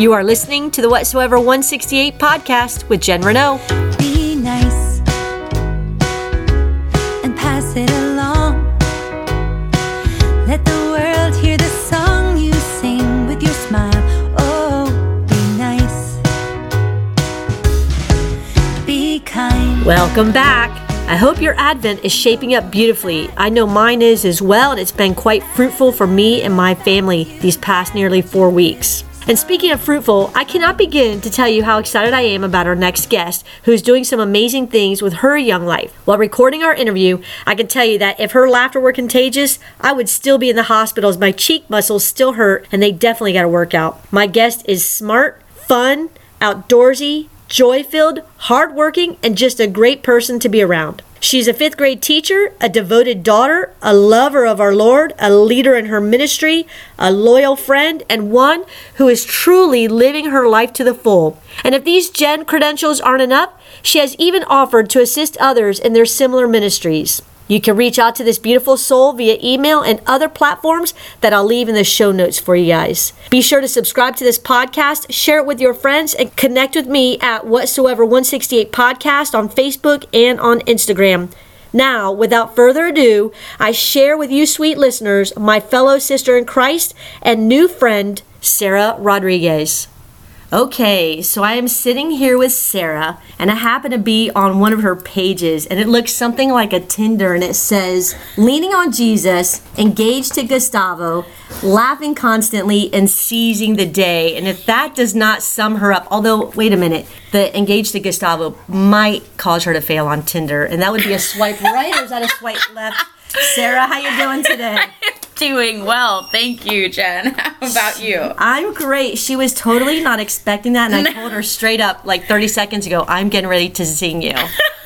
You are listening to the Whatsoever 168 podcast with Jen Renault. Be nice and pass it along. Let the world hear the song you sing with your smile. Oh, be nice. Be kind. Welcome back. I hope your Advent is shaping up beautifully. I know mine is as well, and it's been quite fruitful for me and my family these past nearly four weeks. And speaking of fruitful, I cannot begin to tell you how excited I am about our next guest, who's doing some amazing things with her young life. While recording our interview, I can tell you that if her laughter were contagious, I would still be in the hospital as my cheek muscles still hurt and they definitely got to work out. My guest is smart, fun, outdoorsy, joy filled, hardworking, and just a great person to be around. She's a fifth grade teacher, a devoted daughter, a lover of our Lord, a leader in her ministry, a loyal friend, and one who is truly living her life to the full. And if these Jen credentials aren't enough, she has even offered to assist others in their similar ministries. You can reach out to this beautiful soul via email and other platforms that I'll leave in the show notes for you guys. Be sure to subscribe to this podcast, share it with your friends, and connect with me at Whatsoever 168 Podcast on Facebook and on Instagram. Now, without further ado, I share with you, sweet listeners, my fellow sister in Christ and new friend, Sarah Rodriguez. Okay, so I am sitting here with Sarah, and I happen to be on one of her pages, and it looks something like a Tinder, and it says, Leaning on Jesus, engaged to Gustavo, laughing constantly, and seizing the day. And if that does not sum her up, although, wait a minute, the engaged to Gustavo might cause her to fail on Tinder, and that would be a swipe right, or is that a swipe left? Sarah, how you doing today? Doing well, thank you, Jen. How about you? I'm great. She was totally not expecting that, and I told her straight up like 30 seconds ago, I'm getting ready to sing you.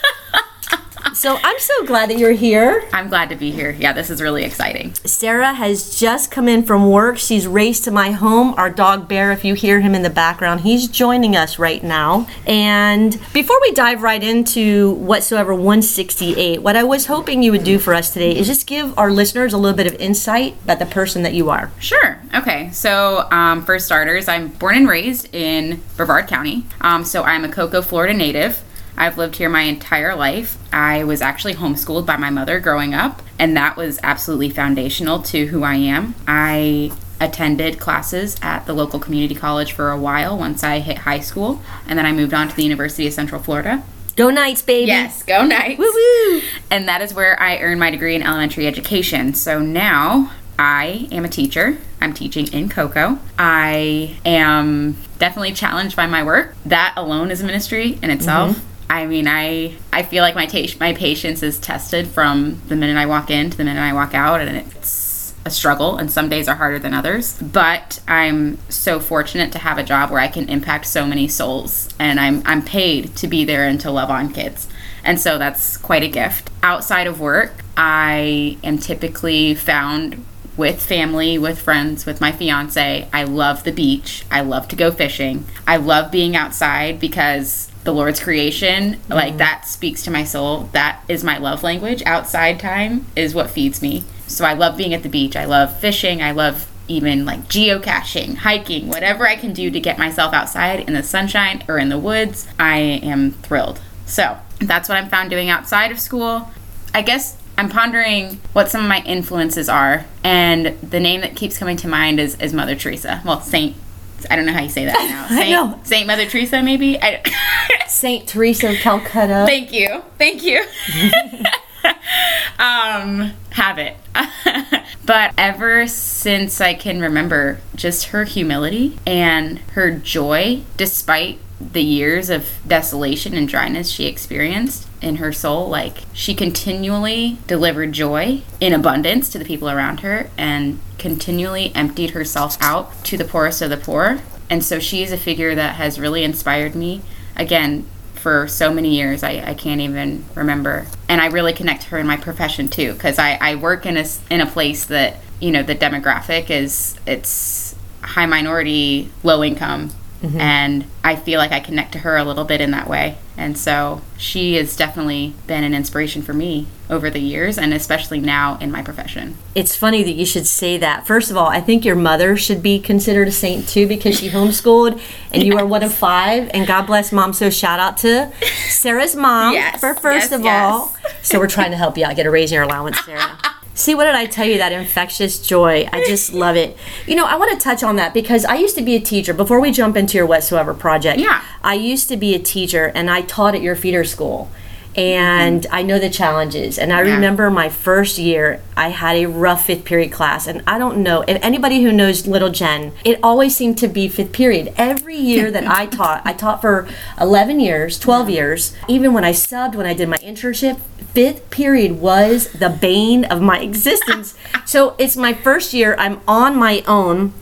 so I'm so glad that you're here. I'm glad to be here. Yeah, this is really exciting. Sarah has just come in from work. She's raced to my home. Our dog Bear, if you hear him in the background, he's joining us right now. And before we dive right into whatsoever 168, what I was hoping you would do for us today is just give our listeners a little bit of insight about the person that you are. Sure. Okay. So, um, for starters, I'm born and raised in Brevard County. Um, so, I'm a Cocoa, Florida native. I've lived here my entire life. I was actually homeschooled by my mother growing up, and that was absolutely foundational to who I am. I attended classes at the local community college for a while once I hit high school, and then I moved on to the University of Central Florida. Go Knights, baby. Yes, go Knights. Woo woo. And that is where I earned my degree in elementary education. So now I am a teacher. I'm teaching in Cocoa. I am definitely challenged by my work. That alone is a ministry in itself. Mm-hmm. I mean, I I feel like my ta- my patience is tested from the minute I walk in to the minute I walk out, and it's a struggle. And some days are harder than others. But I'm so fortunate to have a job where I can impact so many souls, and I'm I'm paid to be there and to love on kids. And so that's quite a gift. Outside of work, I am typically found with family, with friends, with my fiance. I love the beach. I love to go fishing. I love being outside because the Lord's creation, like mm. that speaks to my soul. That is my love language. Outside time is what feeds me. So I love being at the beach. I love fishing. I love even like geocaching, hiking, whatever I can do to get myself outside in the sunshine or in the woods. I am thrilled. So that's what I'm found doing outside of school. I guess I'm pondering what some of my influences are, and the name that keeps coming to mind is, is Mother Teresa. Well, Saint. I don't know how you say that now. I Saint, know. Saint Mother Teresa, maybe. I, Saint Teresa of Calcutta. thank you, thank you. um, have it. but ever since I can remember, just her humility and her joy, despite the years of desolation and dryness she experienced in her soul, like she continually delivered joy in abundance to the people around her and continually emptied herself out to the poorest of the poor. And so she is a figure that has really inspired me. Again, for so many years I, I can't even remember and i really connect to her in my profession too because I, I work in a, in a place that you know the demographic is it's high minority low income Mm-hmm. And I feel like I connect to her a little bit in that way. And so she has definitely been an inspiration for me over the years and especially now in my profession. It's funny that you should say that. First of all, I think your mother should be considered a saint too because she homeschooled and you are one of five. And God bless mom. So shout out to Sarah's mom Yes, for first yes, of yes. all. So we're trying to help you out, get a raise in your allowance, Sarah. See, what did I tell you? That infectious joy. I just love it. You know, I want to touch on that because I used to be a teacher. Before we jump into your whatsoever project, Yeah. I used to be a teacher and I taught at your feeder school. And mm-hmm. I know the challenges. And I Yeah. remember my first year, I had a rough fifth period class. And I don't know if anybody who knows little Jen, it always seemed to be fifth period. Every year that I taught, I taught for 11 years, 12 years. Even when I subbed, when I did my internship, fifth period was the bane of my existence. so it's my first year, I'm on my own.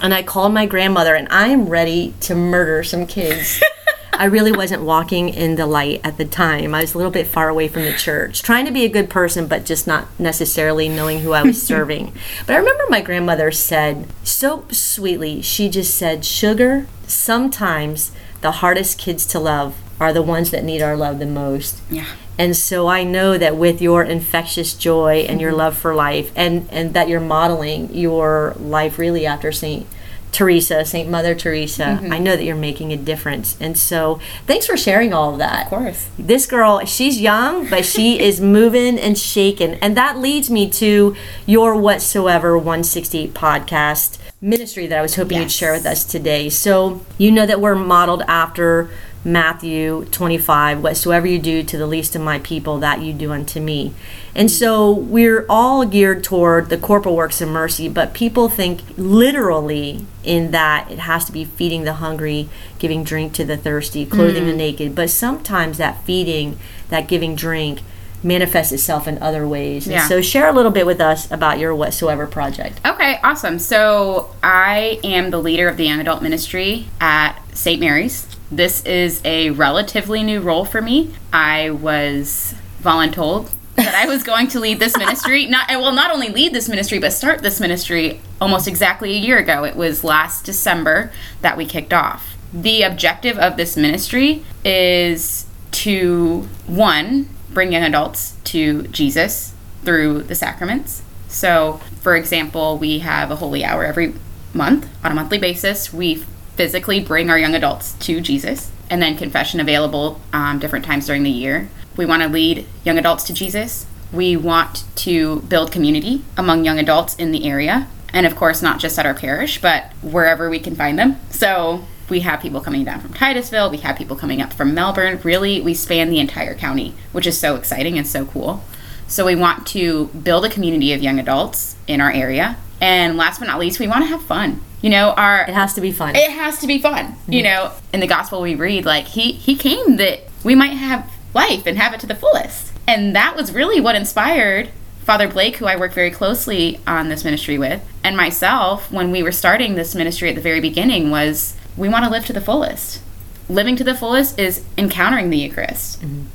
And I called my grandmother, and I am ready to murder some kids. I really wasn't walking in the light at the time. I was a little bit far away from the church, trying to be a good person, but just not necessarily knowing who I was serving. But I remember my grandmother said so sweetly, she just said, Sugar, sometimes the hardest kids to love are the ones that need our love the most. Yeah. And so I know that with your infectious joy and your mm-hmm. love for life, and, and that you're modeling your life really after St. Teresa, St. Mother Teresa, mm-hmm. I know that you're making a difference. And so thanks for sharing all of that. Of course. This girl, she's young, but she is moving and shaking. And that leads me to your Whatsoever 160 podcast ministry that I was hoping you'd share with us today. So you know that we're modeled after Matthew 25, whatsoever you do to the least of my people, that you do unto me. And so we're all geared toward the corporal works of mercy, but people think literally in that it has to be feeding the hungry, giving drink to the thirsty, clothing the mm. naked. But sometimes that feeding, that giving drink, manifests itself in other ways. And Yeah. so share a little bit with us about your whatsoever project. Okay, awesome. So I am the leader of the young adult ministry at St. Mary's. This is a relatively new role for me. I was voluntold that I was going to lead this ministry. Not well, not only lead this ministry, but start this ministry almost exactly a year ago. It was last December that we kicked off. The objective of this ministry is to one bring young adults to Jesus through the sacraments. So, for example, we have a holy hour every month on a monthly basis. We physically bring our young adults to Jesus, and then confession available um, different times during the year. We want to lead young adults to Jesus. We want to build community among young adults in the area, and of course, not just at our parish, but wherever we can find them. So, we have people coming down from Titusville, we have people coming up from Melbourne. Really, we span the entire county, which is so exciting and so cool. So we want to build a community of young adults in our area. And last but not least, we want to have fun. You know, our It has to be fun. it has to be fun. You mm-hmm. know, in the gospel we read like he he came that we might have life and have it to the fullest. And that was really what inspired Father Blake, who I work very closely on this ministry with, and myself when we were starting this ministry at the very beginning was we want to live to the fullest. Living to the fullest is encountering the Eucharist. Mm-hmm.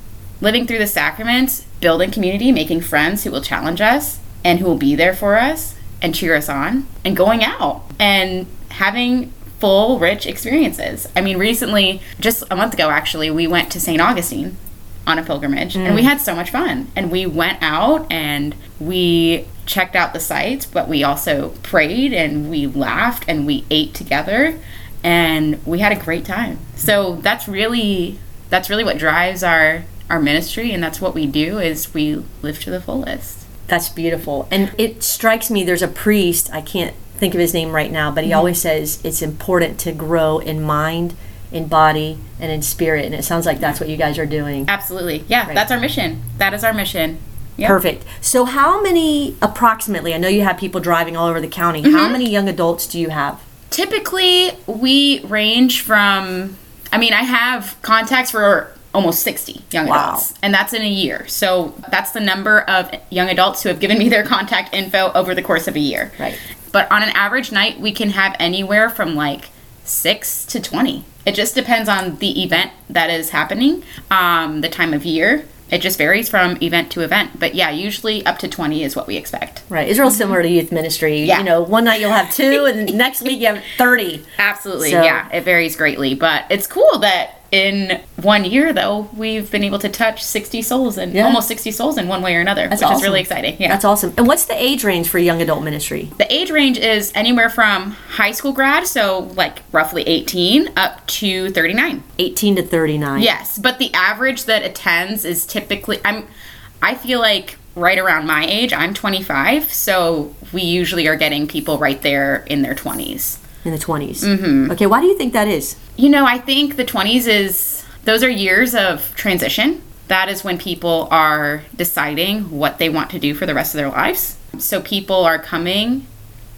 Living through the sacraments, building community, making friends who will challenge us and who will be there for us and cheer us on, and going out and having full, rich experiences. I mean, recently, just a month ago actually, we went to St. Augustine on a pilgrimage and we mm. had so much fun. And we went out and we checked out the sites, but we also prayed and we laughed and we ate together and we had a great time. So that's really that's really what drives our our ministry and that's what we do is we live to the fullest. That's beautiful. And it strikes me there's a priest, I can't think of his name right now, but he mm-hmm. always says it's important to grow in mind, in body, and in spirit. And it sounds like that's what you guys are doing. Absolutely. Yeah, that's our mission. That is our mission. Yep. Perfect. So, how many approximately? I know you have people driving all over the county. How mm-hmm. many young adults do you have? Typically, we range from, I mean, I have contacts for almost 60 young Wow. adults, and that's in a year. So that's the number of young adults who have given me their contact info over the course of a year. Right. But on an average night, we can have anywhere from like six to 20. It just depends on the event that is happening, um, the time of year, It just varies from event to event. But yeah, usually up to 20 is what we expect. Right. It's real similar to youth ministry. Mm-hmm. Yeah. You know, one night you'll have two, and next week you have 30. Absolutely. So- yeah, it varies greatly. But it's cool that in one year, though, we've been able to touch 60 souls and Yeah. almost 60 souls in one way or another, That's which awesome. is really exciting. Yeah. That's awesome. And what's the age range for young adult ministry? The age range is anywhere from high school grad, so like roughly 18, up to 39. 18 to 39. Yes, but the average that attends is typically I'm I feel like right around my age, I'm 25, so we usually are getting people right there in their 20s. In the 20s. Mm-hmm. Okay. Why do you think that is? You know, I think the 20s is those are years of transition. That is when people are deciding what they want to do for the rest of their lives. So people are coming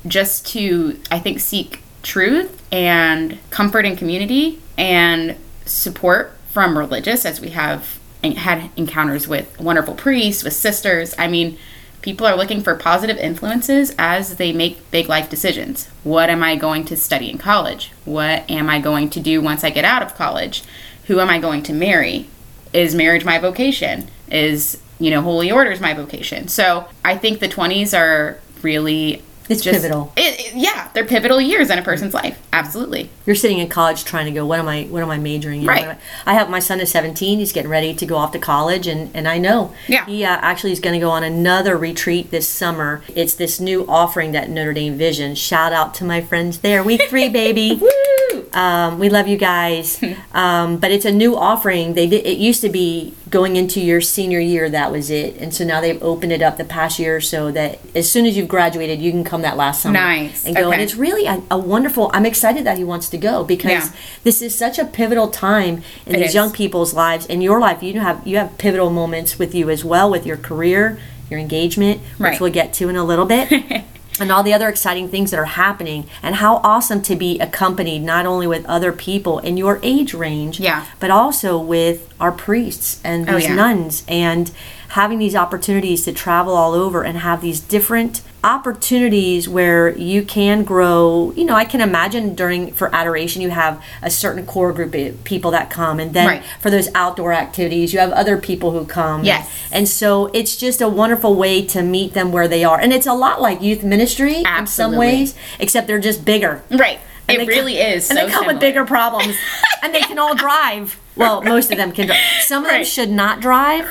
just to I think seek truth and comfort and community and support from religious as we have had encounters with wonderful priests, with sisters. I mean, people are looking for positive influences as they make big life decisions. What am I going to study in college? What am I going to do once I get out of college? Who am I going to marry? Is marriage my vocation? Is, you know, holy orders my vocation? So I think the 20s are really. It's just, pivotal. It, it- yeah, they're pivotal years in a person's life. Absolutely. You're sitting in college trying to go, what am I, what am I majoring in? Right. I, I have my son is 17. He's getting ready to go off to college. And, and I know Yeah. he uh, actually is going to go on another retreat this summer. It's this new offering that Notre Dame Vision. Shout out to my friends there. Week three, baby. Woo! Um, we love you guys. um, but it's a new offering. They did, it used to be going into your senior year. That was it. And so now they've opened it up the past year so that as soon as you've graduated, you can come that last summer Nice. and go. And it's really a, a wonderful. I'm excited that he wants to go because Yeah. this is such a pivotal time in It these is. young people's lives. In your life, you have you have pivotal moments with you as well with your career, your engagement, which Right. we'll get to in a little bit and all the other exciting things that are happening and how awesome to be accompanied not only with other people in your age range Yeah. but also with our priests and Oh, these yeah. nuns and having these opportunities to travel all over and have these different opportunities where you can grow you know i can imagine during for adoration you have a certain core group of people that come and then Right. for those outdoor activities you have other people who come Yes. and so it's just a wonderful way to meet them where they are. And it's a lot like youth ministry in some ways, except they're just bigger. Right. And it really come, is. And so they come with bigger problems. and they can all drive. Well, most of them can drive. Some of them Right. should not drive.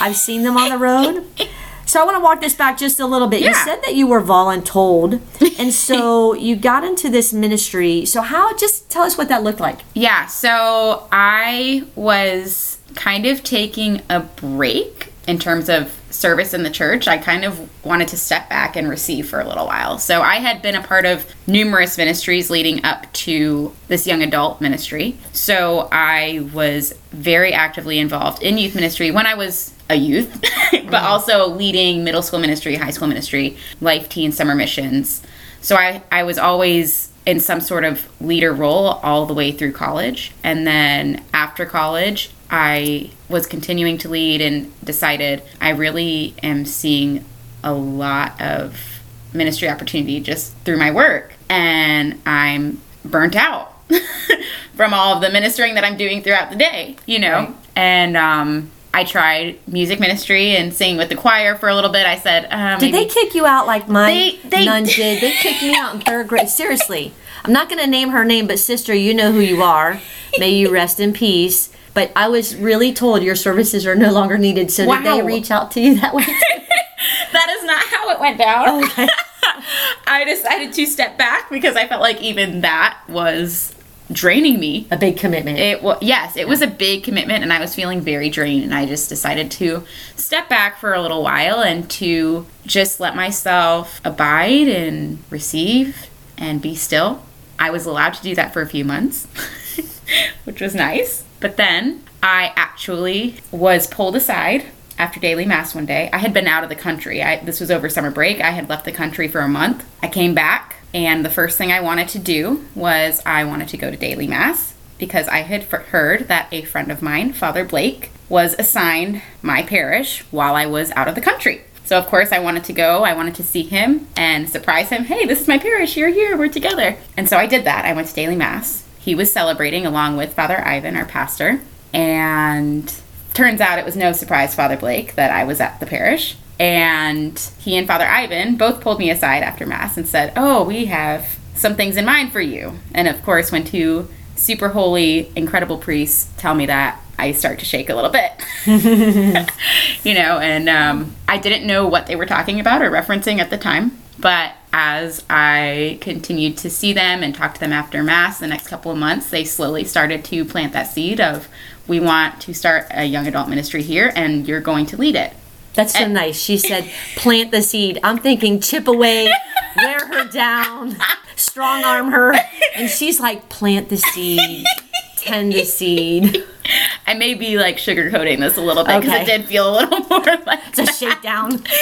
I've seen them on the road. So I want to walk this back just a little bit. You Yeah. said that you were voluntold. And so you got into this ministry. So how just tell us what that looked like. Yeah, so I was kind of taking a break in terms of service in the church. I kind of wanted to step back and receive for a little while. So I had been a part of numerous ministries leading up to this young adult ministry. So I was very actively involved in youth ministry when I was a youth, but mm-hmm. also leading middle school ministry, high school ministry, life teen summer missions. So I, I was always in some sort of leader role all the way through college. And then after college, I was continuing to lead and decided I really am seeing a lot of ministry opportunity just through my work. And I'm burnt out from all of the ministering that I'm doing throughout the day, you know? Right. And um, I tried music ministry and singing with the choir for a little bit. I said, uh, Did they kick you out like my They- they nun did. did? They kicked me out in third grade. Seriously. I'm not going to name her name, but sister, you know who you are. May you rest in peace. But I was really told your services are no longer needed. So did they Wow. reach out to you that way? that is not how it went down. Oh, okay. I decided to step back because I felt like even that was draining me. A big commitment. It was yes, it was a big commitment, and I was feeling very drained. And I just decided to step back for a little while and to just let myself abide and receive and be still. I was allowed to do that for a few months, which was nice. But then I actually was pulled aside after daily mass one day. I had been out of the country. I, this was over summer break. I had left the country for a month. I came back, and the first thing I wanted to do was I wanted to go to daily mass because I had f- heard that a friend of mine, Father Blake, was assigned my parish while I was out of the country. So of course I wanted to go. I wanted to see him and surprise him. Hey, this is my parish. You're here. We're together. And so I did that. I went to daily mass. He was celebrating along with Father Ivan, our pastor. And turns out it was no surprise Father Blake that I was at the parish. And he and Father Ivan both pulled me aside after Mass and said, Oh, we have some things in mind for you. And of course, when two super holy, incredible priests tell me that, I start to shake a little bit. you know, and um, I didn't know what they were talking about or referencing at the time. But as I continued to see them and talk to them after Mass the next couple of months, they slowly started to plant that seed of, we want to start a young adult ministry here and you're going to lead it. That's so nice. She said, plant the seed. I'm thinking, chip away, wear her down, strong arm her. And she's like, plant the seed, tend the seed. I may be like sugarcoating this a little bit because Okay. it did feel a little more like It's a shakedown.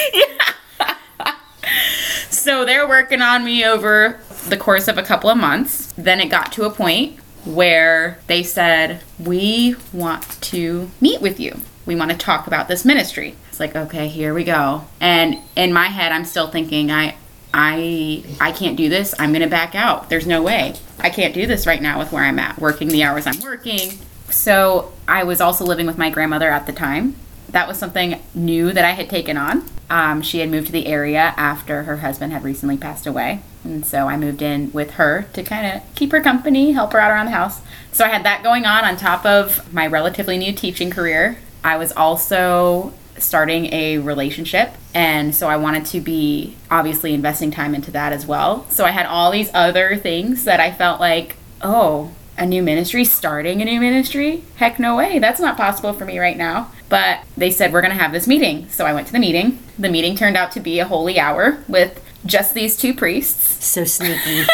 So they're working on me over the course of a couple of months. Then it got to a point where they said, We want to meet with you. We want to talk about this ministry. It's like, okay, here we go. And in my head, I'm still thinking, I. I I can't do this. I'm going to back out. There's no way. I can't do this right now with where I'm at, working the hours I'm working. So, I was also living with my grandmother at the time that was something new that I had taken on. Um, she had moved to the area after her husband had recently passed away. And so I moved in with her to kind of keep her company, help her out around the house. So I had that going on on top of my relatively new teaching career. I was also starting a relationship. And so I wanted to be obviously investing time into that as well. So I had all these other things that I felt like, oh, a new ministry, starting a new ministry? Heck no way. That's not possible for me right now. But they said, we're going to have this meeting. So I went to the meeting. The meeting turned out to be a holy hour with just these two priests. So sneaky.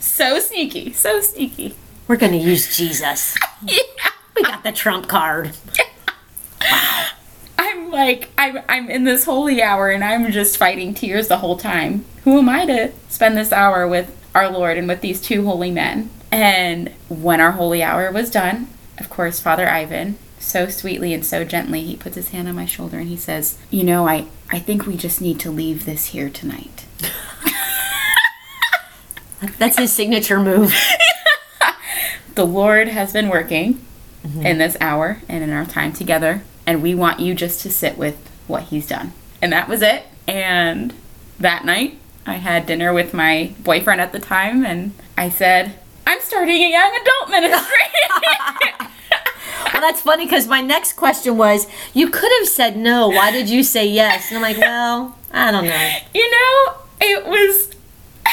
So sneaky. So sneaky. We're going to use Jesus. Yeah. We got the trump card. I'm like, I'm, I'm in this holy hour and I'm just fighting tears the whole time. Who am I to spend this hour with our Lord and with these two holy men? And when our holy hour was done, of course, Father Ivan, so sweetly and so gently, he puts his hand on my shoulder and he says, You know, I, I think we just need to leave this here tonight. That's his signature move. The Lord has been working mm-hmm. in this hour and in our time together, and we want you just to sit with what He's done. And that was it. And that night, I had dinner with my boyfriend at the time, and I said, I'm starting a young adult ministry. Well, that's funny because my next question was, you could have said no. Why did you say yes? And I'm like, well, I don't know. you know, it was,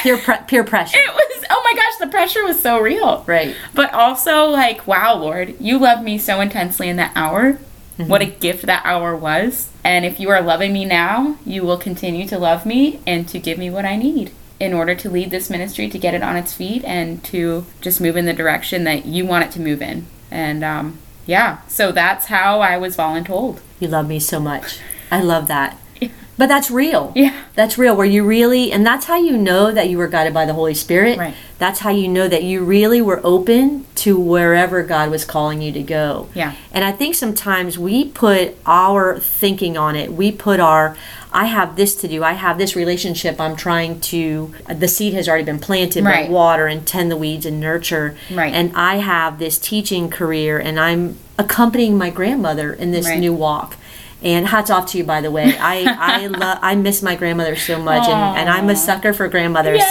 Peer pre- peer pressure. it was, oh my gosh, the pressure was so real. Right. But also, like, wow, Lord, you love me so intensely in that hour. What a gift that hour was. And if you are loving me now, you will continue to love me and to give me what I need in order to lead this ministry, to get it on its feet, and to just move in the direction that you want it to move in. And um, yeah, so that's how I was voluntold. You love me so much. I love that. But that's real. Yeah. That's real. Where you really, and that's how you know that you were guided by the Holy Spirit. Right. That's how you know that you really were open to wherever God was calling you to go. Yeah. And I think sometimes we put our thinking on it. We put our, I have this to do. I have this relationship. I'm trying to, the seed has already been planted, Right. but water and tend the weeds and nurture. Right. And I have this teaching career and I'm accompanying my grandmother in this Right. new walk. And hats off to you, by the way. I I love I miss my grandmother so much, and, and I'm a sucker for grandmothers. Yes.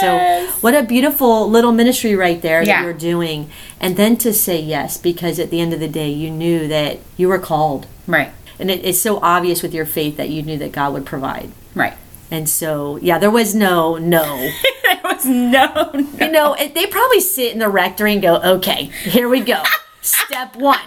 So what a beautiful little ministry right there Yeah. that you're doing, and then to say yes because at the end of the day you knew that you were called, Right. And it, it's so obvious with your faith that you knew that God would provide. Right. And so yeah, there was no no. there was no, no. you know, it- they probably sit in the rectory and go, okay, here we go. Step one,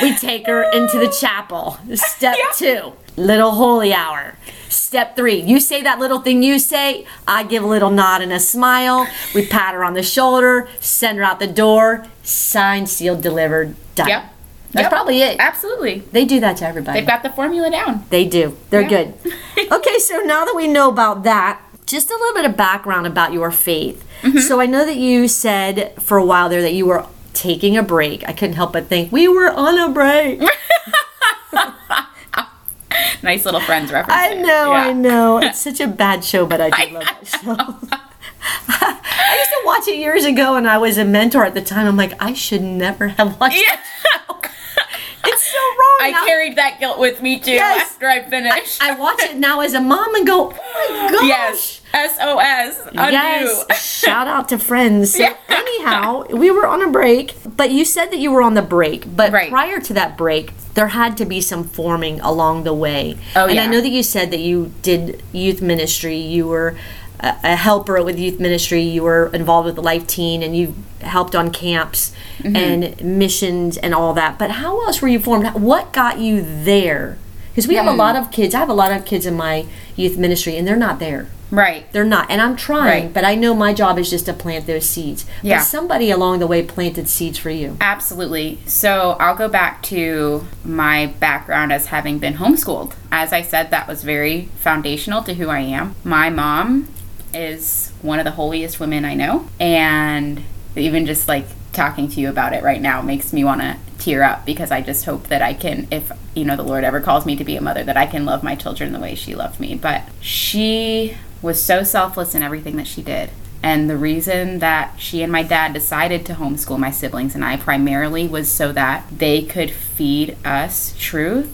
we take her into the chapel. Step Yeah. two, little holy hour. Step three, you say that little thing you say, I give a little nod and a smile. We pat her on the shoulder, send her out the door, signed, sealed, delivered, done. Yep. That's Yep. probably it. Absolutely. They do that to everybody. They've got the formula down. They do. They're Yeah. good. okay, so now that we know about that, just a little bit of background about your faith. Mm-hmm. So I know that you said for a while there that you were taking a break. I couldn't help but think we were on a break. Nice little friends reference. I know, Yeah. I know. It's such a bad show, but I do love that show. I used to watch it years ago, and I was a mentor at the time. I'm like, I should never have watched Yeah. it. It's so wrong. I I now- carried that guilt with me too Yes. after I finished. I watch it now as a mom and go, oh my gosh. yes. SOS. Undo. Yes. Shout out to friends. So Yeah. anyhow, we were on a break, but you said that you were on the break. But Right. prior to that break, there had to be some forming along the way. Oh, and I know that you said that you did youth ministry. You were a, a helper with youth ministry. You were involved with the Life Teen, and you helped on camps Mm-hmm. and missions and all that. But how else were you formed? What got you there? Because we have a lot of kids. I have a lot of kids in my youth ministry, and they're not there. Right. They're not. And I'm trying, Right. but I know my job is just to plant those seeds. Yeah. But somebody along the way planted seeds for you. Absolutely. So I'll go back to my background as having been homeschooled. As I said, that was very foundational to who I am. My mom is one of the holiest women I know. And even just like talking to you about it right now makes me want to tear up because I just hope that I can, if you know the Lord ever calls me to be a mother, that I can love my children the way she loved me. But she was so selfless in everything that she did. And the reason that she and my dad decided to homeschool my siblings and I primarily was so that they could feed us truth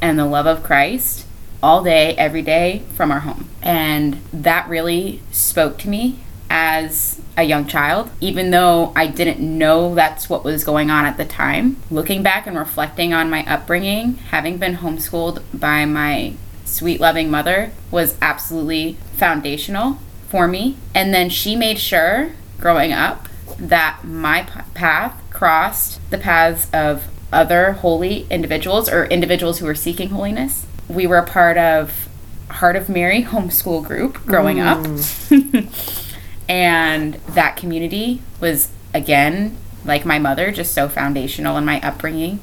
and the love of Christ all day, every day from our home. And that really spoke to me as a young child, even though I didn't know that's what was going on at the time. Looking back and reflecting on my upbringing, having been homeschooled by my sweet, loving mother was absolutely foundational for me. And then she made sure, growing up, that my path crossed the paths of other holy individuals or individuals who were seeking holiness. We were a part of Heart of Mary homeschool group growing up. Mm. and that community was, again, like my mother, just so foundational in my upbringing.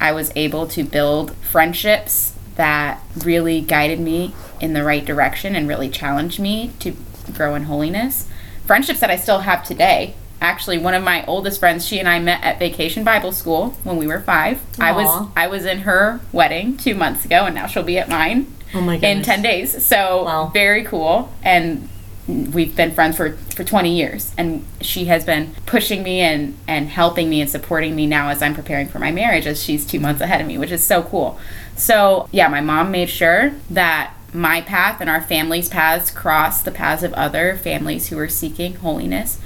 I was able to build friendships that really guided me in the right direction and really challenged me to grow in holiness. Friendships that I still have today. Actually, one of my oldest friends, she and I met at Vacation Bible School when we were five. I was I was in her wedding two months ago, and now she'll be at mine Oh my in 10 days. So Wow. very cool. And we've been friends for, for 20 years. And she has been pushing me and, and helping me and supporting me now as I'm preparing for my marriage as she's two months ahead of me, which is so cool. So yeah, my mom made sure that my path and our family's paths cross the paths of other families who are seeking holiness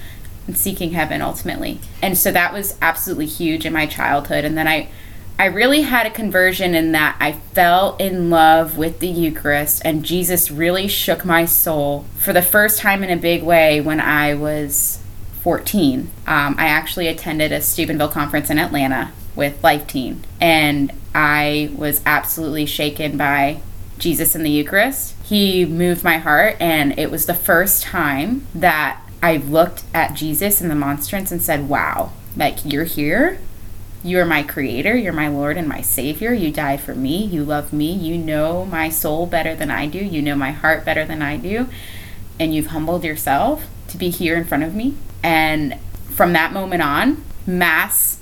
and seeking heaven ultimately. And so that was absolutely huge in my childhood. And then I I really had a conversion in that I fell in love with the Eucharist and Jesus really shook my soul for the first time in a big way when I was 14. Um, I actually attended a Steubenville conference in Atlanta with Life Teen, and I was absolutely shaken by Jesus and the Eucharist. He moved my heart, and it was the first time that I looked at Jesus and the monstrance and said, Wow, like you're here. You are my creator. You're my Lord and my Savior. You died for me. You love me. You know my soul better than I do. You know my heart better than I do. And you've humbled yourself to be here in front of me. And from that moment on, Mass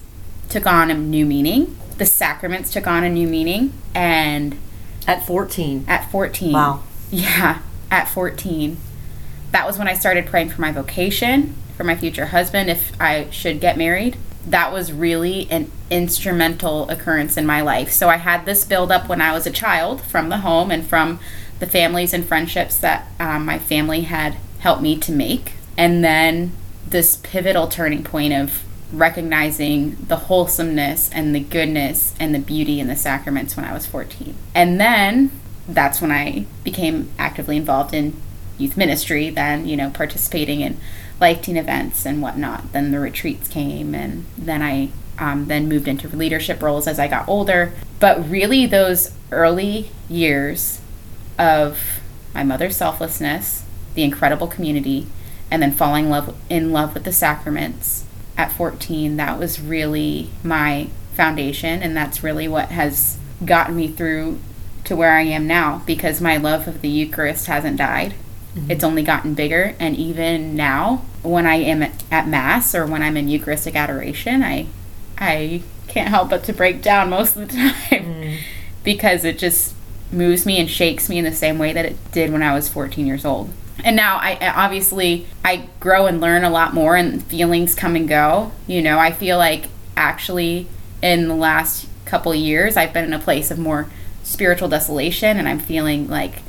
took on a new meaning. The sacraments took on a new meaning. And At 14. at 14. Wow. Yeah, at 14. That was when I started praying for my vocation, for my future husband, if I should get married. That was really an instrumental occurrence in my life. So I had this build up when I was a child from the home and from the families and friendships that um, my family had helped me to make. And then this pivotal turning point of recognizing the wholesomeness and the goodness and the beauty in the sacraments when I was 14. And then that's when I became actively involved in youth ministry, then, you know, participating in life teen events and whatnot. Then the retreats came, and then I um, then moved into leadership roles as I got older. But really, those early years of my mother's selflessness, the incredible community, and then falling love in love with the sacraments at 14, that was really my foundation, and that's really what has gotten me through to where I am now because my love of the Eucharist hasn't died. It's mm-hmm. only gotten bigger, and even now, when I am at, Mass or when I'm in Eucharistic adoration, I I can't help but to break down most of the time mm. because it just moves me and shakes me in the same way that it did when I was 14 years old. And now I I- obviously I grow and learn a lot more and feelings come and go. You know, I feel like actually in the last couple years, I've been in a place of more spiritual desolation and I'm feeling like,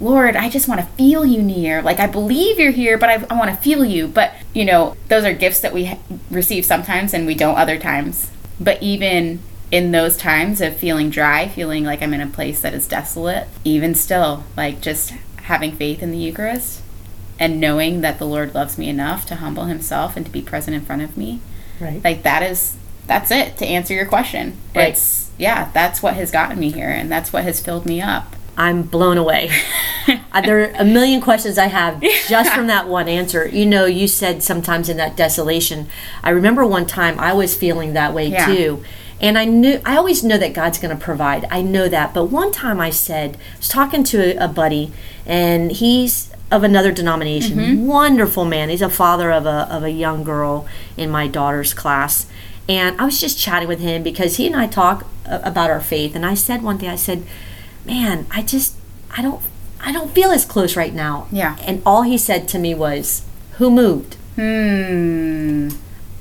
Lord, I just want to feel you near. Like, I believe you're here, but I, I want to feel you. But, you know, those are gifts that we receive sometimes and we don't other times. But even in those times of feeling dry, feeling like I'm in a place that is desolate, even still, like just having faith in the Eucharist and knowing that the Lord loves me enough to humble himself and to be present in front of me, Right. like that is that's it to answer your question. Right. It's yeah, that's what has gotten me here and that's what has filled me up. I'm blown away. Uh, there are a million questions I have just from that one answer. You know, you said sometimes in that desolation. I remember one time I was feeling that way Yeah. too. And I knew, I always know that God's going to provide. I know that. But one time I said, I was talking to a, a buddy, and he's of another denomination. Wonderful man. He's a father of a, of a young girl in my daughter's class. And I was just chatting with him because he and I talk about our faith. And I said one day, I said, man, I just I don't I don't feel as close right now. Yeah. And all he said to me was, "Who moved?" Hmm.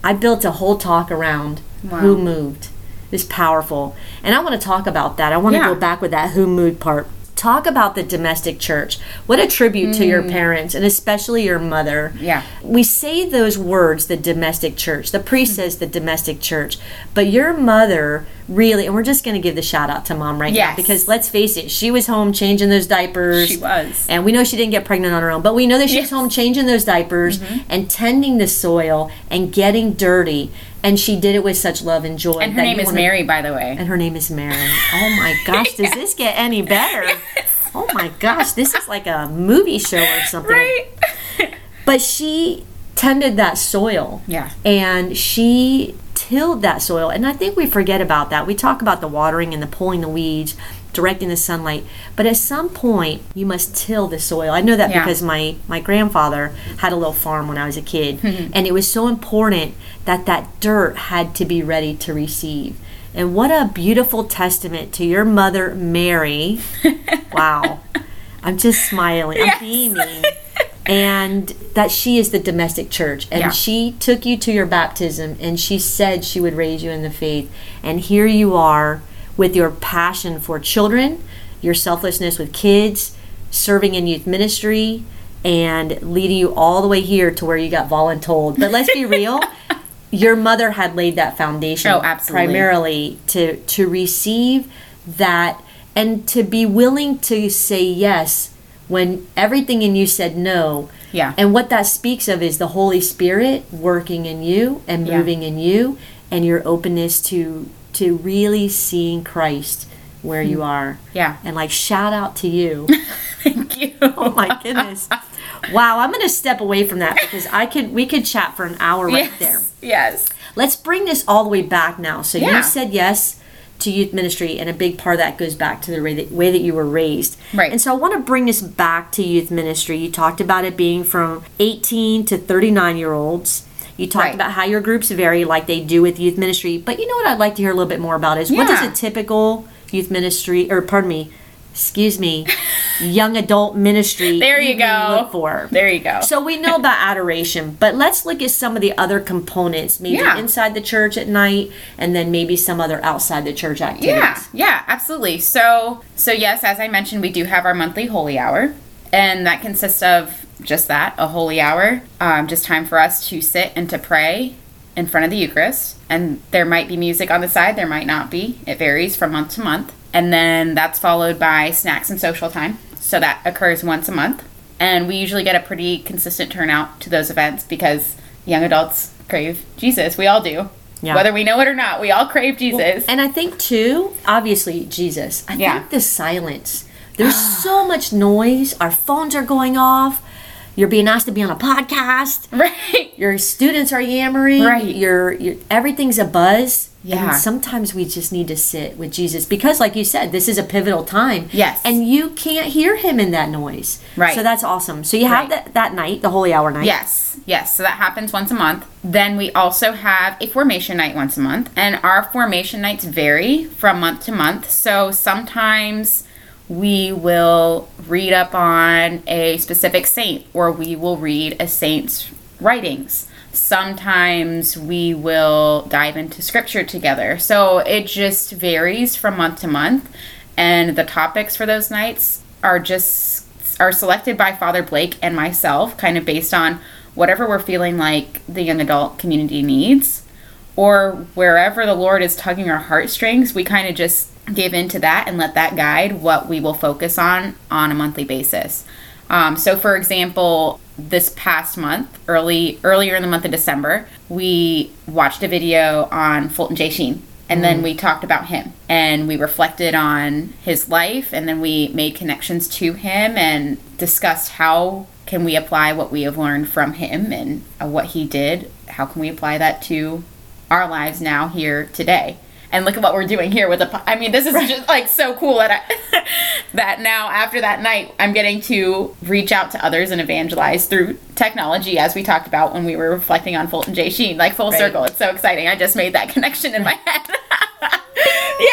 I built a whole talk around Wow. who moved. It's powerful. And I want to talk about that. I want to go back with that who moved part. Talk about the domestic church. What a tribute to your parents and especially your mother. Mm. Yeah. We say those words, the domestic church. The priest Mm. says the domestic church. But your mother really, and we're just going to give the shout out to mom right now because let's face it, she was home changing those diapers. She was. And we know she didn't get pregnant on her own, but we know that she was Yes. Mm-hmm. home changing those diapers and tending the soil and getting dirty. And she did it with such love and joy. And her name is Mary, by the way. And her name is Mary. Oh my gosh, does this get any better? Oh my gosh, this is like a movie show or something. Right? But she tended that soil. Yeah. And she tilled that soil. And I think we forget about that. We talk about the watering and the pulling the weeds, directing the sunlight. But at some point, you must till the soil. I know that Yeah. because my, my grandfather had a little farm when I was a kid. Mm-hmm. and it was so important that that dirt had to be ready to receive. And what a beautiful testament to your mother, Mary. wow. I'm just smiling. Yes. I'm beaming and that she is the domestic church and Yeah. she took you to your baptism and she said she would raise you in the faith and here you are with your passion for children your selflessness with kids serving in youth ministry and leading you all the way here to where you got voluntold but let's be real your mother had laid that foundation Oh, absolutely. primarily to to receive that and to be willing to say yes when everything in you said no. Yeah. And what that speaks of is the Holy Spirit working in you and Yeah. moving in you and your openness to to really seeing Christ where you hmm. are. Yeah. And like shout out to you. Thank you. oh my goodness. Wow, I'm going to step away from that because I could we could chat for an hour right yes. there. Yes. Let's bring this all the way back now. So Yeah. you said yes to youth ministry, and a big part of that goes back to the way that, way that you were raised. Right. And so I want to bring this back to youth ministry. You talked about it being from 18 to 39 year olds. You talked Right. about how your groups vary, like they do with youth ministry. But you know what I'd like to hear a little bit more about is what does a typical youth ministry, or pardon me, excuse me, young adult ministry There you go. look for? There you go. So we know about adoration, but let's look at some of the other components, maybe Yeah. inside the church at night, and then maybe some other outside the church activities. Yeah, yeah, absolutely. So, so yes, as I mentioned, we do have our monthly holy hour, and that consists of just that a holy hour, um, just time for us to sit and to pray in front of the Eucharist. And there might be music on the side, there might not be. It varies from month to month. And then that's followed by snacks and social time. So that occurs once a month. And we usually get a pretty consistent turnout to those events because young adults crave Jesus. We all do. Yeah. Whether we know it or not, we all crave Jesus. And I think too, obviously Jesus. I Yeah. think the silence. There's so much noise. Our phones are going off. You're being asked to be on a podcast. right. Your students are yammering. Right. Your, your everything's a buzz. Yeah. And sometimes we just need to sit with Jesus because, like you said, this is a pivotal time. Yes. And you can't hear him in that noise. Right. So that's awesome. So you have Right. that that night, the holy hour night. Yes, yes. So that happens once a month. Then we also have a formation night once a month. And our formation nights vary from month to month. So sometimes we will read up on a specific saint, or we will read a saint's writings. Sometimes we will dive into scripture together. So it just varies from month to month. And the topics for those nights are just are selected by Father Blake and myself, kind of based on whatever we're feeling like the young adult community needs or wherever the Lord is tugging our heartstrings, we kind of just give into that and let that guide what we will focus on on a monthly basis. Um, so, for example, this past month, early earlier in the month of December, we watched a video on Fulton J. Sheen, and then we talked about him, and we reflected on his life, and then we made connections to him and discussed how can we apply what we have learned from him and uh, what he did. How can we apply that to our lives now here today? And look at what we're doing here with the. I mean, this is just like so cool that I, that now after that night, I'm getting to reach out to others and evangelize through technology, as we talked about when we were reflecting on Fulton J. Sheen, like full Right. circle. It's so exciting. I just made that connection in my head. yeah,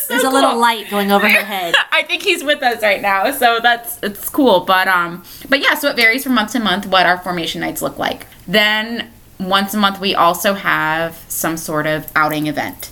so There's a little light going over her head. I think he's with us right now, so that's it's cool. But um, but yeah, so it varies from month to month what our formation nights look like. Then once a month we also have some sort of outing event.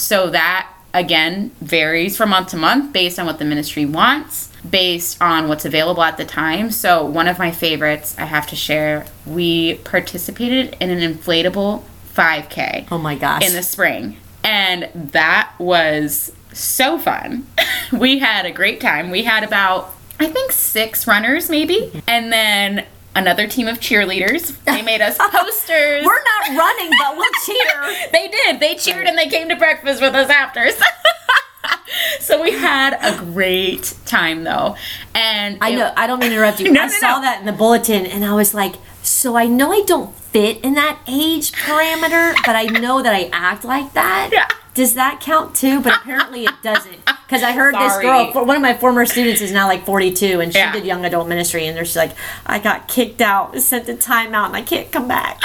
So that again varies from month to month based on what the ministry wants, based on what's available at the time. So one of my favorites I have to share, we participated in an inflatable 5K Oh my gosh. in the spring. And that was so fun. we had a great time. We had about, I think, six runners maybe. And then another team of cheerleaders. They made us posters. We're not running, but we'll cheer. they did. They cheered and they came to breakfast with us after. so we had a great time though. And I it- know. I don't mean to interrupt you. No, I no, saw no. that in the bulletin, and I was like, so I know I don't fit in that age parameter, but I know that I act like that. Yeah. Does that count too? But apparently it doesn't. Because I heard this girl, for- one of my former students is now like 42, and she Yeah. did young adult ministry, and there's like, I got kicked out, sent to timeout, and I can't come back.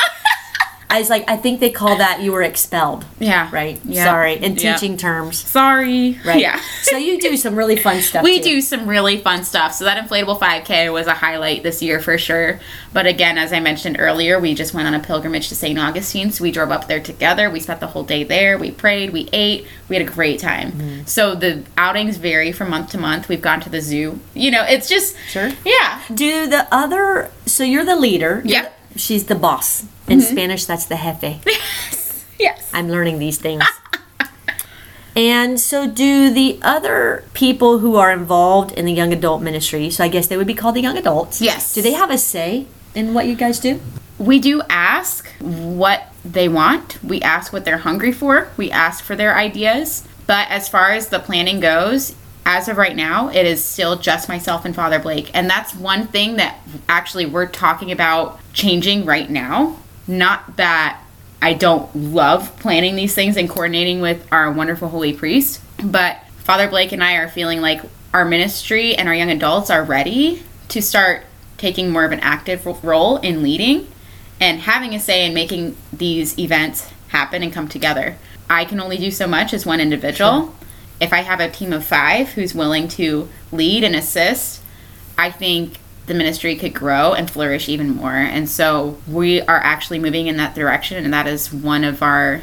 I was like, I think they call that you were expelled. Yeah. Right? Yeah. Sorry. In Yeah. teaching terms. Sorry. Right. Yeah. so you do some really fun stuff. We too. do some really fun stuff. So that inflatable 5K was a highlight this year for sure. But again, as I mentioned earlier, we just went on a pilgrimage to St. Augustine. So we drove up there together. We spent the whole day there. We prayed. We ate. We had a great time. Mm-hmm. So the outings vary from month to month. We've gone to the zoo. You know, it's just Sure. Yeah. Do the other, so you're the leader. You're the- She's the boss. In mm-hmm. Spanish, that's the jefe. Yes. I'm learning these things. and so, do the other people who are involved in the young adult ministry, so I guess they would be called the young adults. Yes. Do they have a say in what you guys do? We do ask what they want. We ask what they're hungry for. We ask for their ideas. But as far as the planning goes, as of right now, it is still just myself and Father Blake. And that's one thing that actually we're talking about changing right now. Not that I don't love planning these things and coordinating with our wonderful holy priest, but Father Blake and I are feeling like our ministry and our young adults are ready to start taking more of an active role in leading and having a say in making these events happen and come together. I can only do so much as one individual. If I have a team of five who's willing to lead and assist, I think the ministry could grow and flourish even more. And so we are actually moving in that direction, and that is one of our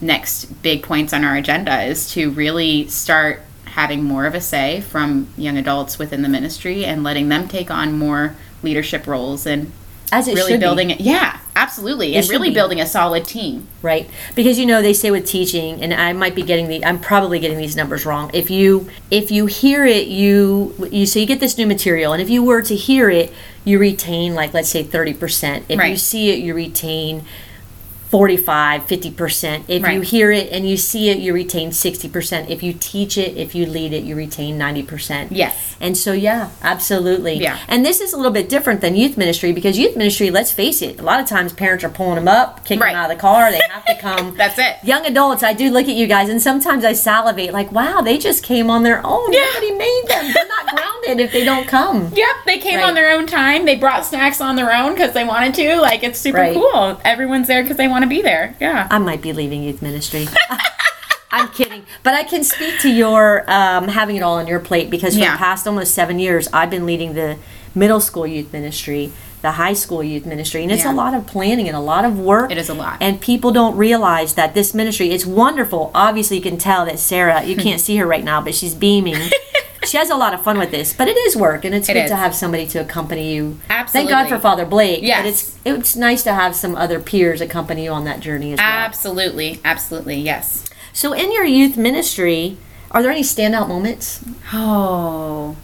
next big points on our agenda is to really start having more of a say from young adults within the ministry and letting them take on more leadership roles and As it really should be. building it. Yeah, absolutely. and really be. building a solid team. right because you know they say with teaching and i might be getting the i'm probably getting these numbers wrong if you if you hear it you you so you get this new material and if you were to hear it you retain like let's say 30% if you see it you retain 45 50% if you hear it and you see it you retain 60% if you teach it if you lead it you retain 90% Yes. and so yeah absolutely Yeah. and this is a little bit different than youth ministry because youth ministry let's face it a lot of times parents are pulling them up kicking Right. them out of the car they have to come That's it. young adults, I do look at you guys, and sometimes I salivate, like, wow, they just came on their own. Yeah. Nobody made them. They're not grounded if they don't come. Yep, they came Right. on their own time. They brought snacks on their own because they wanted to. Like, it's super Right. cool. Everyone's there because they want to be there. Yeah. I might be leaving youth ministry. I'm kidding, but I can speak to your um, having it all on your plate because for Yeah. the past almost seven years, I've been leading the middle school youth ministry. the high school youth ministry, and it's Yeah. a lot of planning and a lot of work. It is a lot. and people don't realize that this ministry is wonderful. Obviously, you can tell that Sarah. You can't see her right now, but she's beaming. she has a lot of fun with this, but it is work, and it's It good is. to have somebody to accompany you. Absolutely. Thank God for Father Blake. Yes. but it's it's nice to have some other peers accompany you on that journey as well. Absolutely, absolutely, yes. So, in your youth ministry, are there any standout moments? Oh,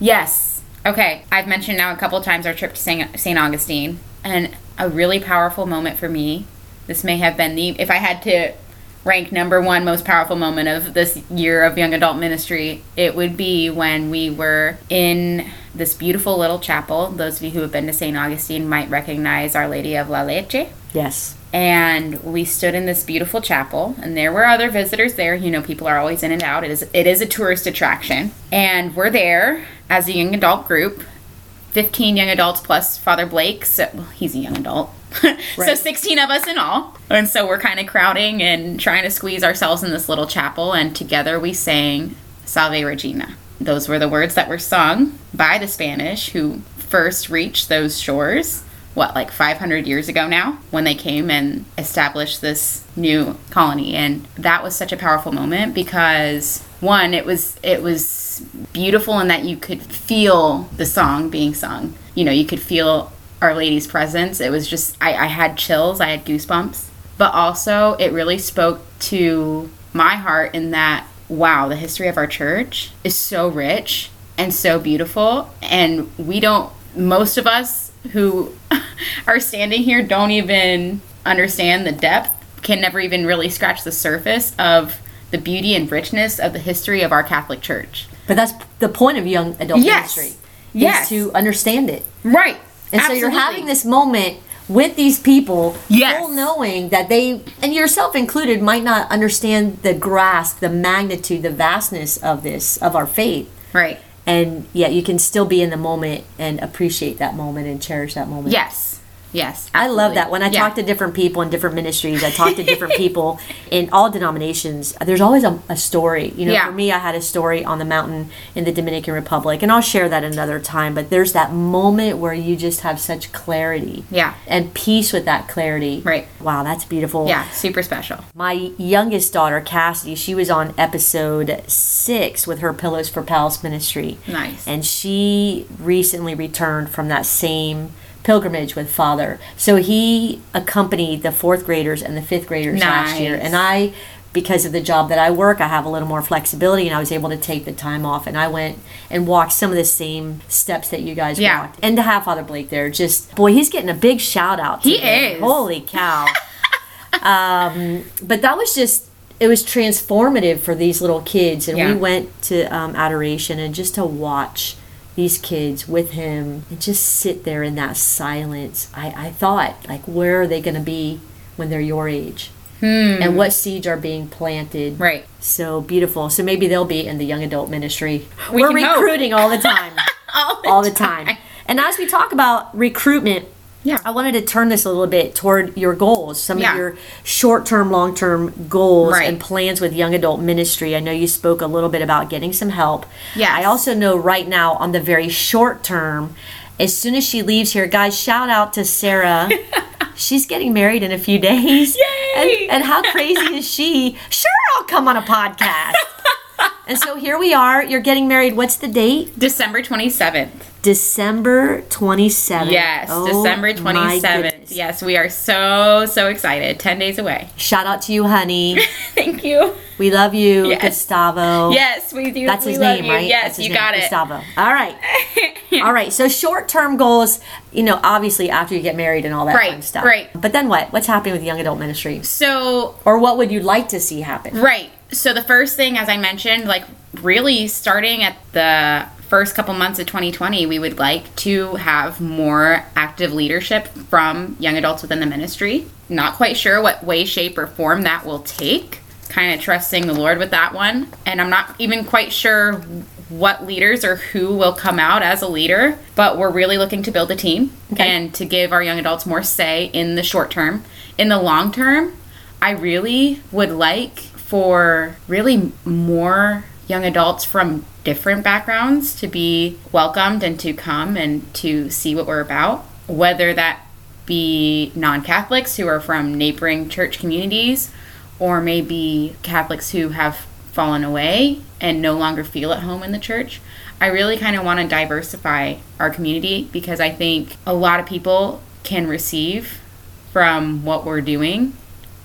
yes. Okay, I've mentioned now a couple times our trip to. St. Augustine, and a really powerful moment for me. This may have been the, if I had to rank number one most powerful moment of this year of young adult ministry, it would be when we were in this beautiful little chapel. Those of you who have been to St. Augustine might recognize Our Lady of La Leche. Yes. and we stood in this beautiful chapel and there were other visitors there you know people are always in and out it is it is a tourist attraction and we're there as a young adult group 15 young adults plus father blake so well, he's a young adult. So 16 of us in all. And so we're kind of crowding and trying to squeeze ourselves in this little chapel and together we sang salve regina. Those were the words that were sung by the spanish who first reached those shores what like 500 years ago now when they came and established this new colony. And that was such a powerful moment because one it was it was beautiful in that you could feel the song being sung. You know you could feel our lady's presence. It was just i, I had chills i had goosebumps. But also it really spoke to my heart in that wow the history of our church is so rich and so beautiful. And we don't most of us who are standing here don't even understand the depth can never even really scratch the surface of the beauty and richness of the history of our catholic church But that's the point of young adult Yes. ministry. Yes. Is to understand it. right And so you're having this moment with these people, Yes. full knowing that they, and yourself included, might not understand the grasp, the magnitude, the vastness of this, of our faith. right And yet you can still be in the moment and appreciate that moment and cherish that moment. yes yes I love that. When I Yeah. talk to different people in different ministries, I talk to different people in all denominations. There's always a, a story. You know, Yeah. for me, I had a story on the mountain in the Dominican Republic, and I'll share that another time. But there's that moment where you just have such clarity, Yeah. and peace with that clarity. Right. Wow, that's beautiful. yeah super special My youngest daughter, Cassidy, she was on episode six with her Pillows for Palace ministry. Nice. And she recently returned from that same pilgrimage with Father. So he accompanied the fourth graders and the fifth graders last year. And I, because of the job that I work, I have a little more flexibility and I was able to take the time off. And I went and walked some of the same steps that you guys Yeah. walked. And to have Father Blake there, just, boy, he's getting a big shout out. He today. is. Holy cow. um, but that was just it was transformative for these little kids and Yeah. we went to um, adoration and just to watch these kids with him and just sit there in that silence i, I thought like where are they going to be when they're your age and what seeds are being planted Hmm. Right. so beautiful so maybe they'll be in the young adult ministry We we're can hope. recruiting all the time all the, all the time. And as we talk about recruitment, Yeah. I wanted to turn this a little bit toward your goals, some Yeah. of your short-term, long-term goals Right. and plans with young adult ministry. I know you spoke a little bit about getting some help. Yeah. I also know right now on the very short term, as soon as she leaves here, guys, shout out to Sarah. She's getting married in a few days. Yay! And, and how crazy is she? Sure, I'll come on a podcast. and so here we are. You're getting married. What's the date? december 27th December 27th. yes Oh, december 27th yes we are so so excited 10 days away Shout out to you, honey. thank you We love you, Yes. Gustavo. yes we do That's we his name, you. right? yes you name, got it Gustavo. All right. All right. So short term goals, you know, obviously after you get married and all that Right, fun stuff. right. But then what? What's happening with young adult ministry? so Or what would you like to see happen? Right. So the first thing, as I mentioned, like really starting at the first couple months of 2020, we would like to have more active leadership from young adults within the ministry. Not quite sure what way, shape, or form that will take. Kind of trusting the Lord with that one. And I'm not even quite sure what leaders or who will come out as a leader, but we're really looking to build a team Okay. and to give our young adults more say in the short term. In the long term, I really would like for really more young adults from different backgrounds to be welcomed and to come and to see what we're about. whether that be non Catholics who are from neighboring church communities, or maybe Catholics who have fallen away and no longer feel at home in the church. I really kind of want to diversify our community because I think a lot of people can receive from what we're doing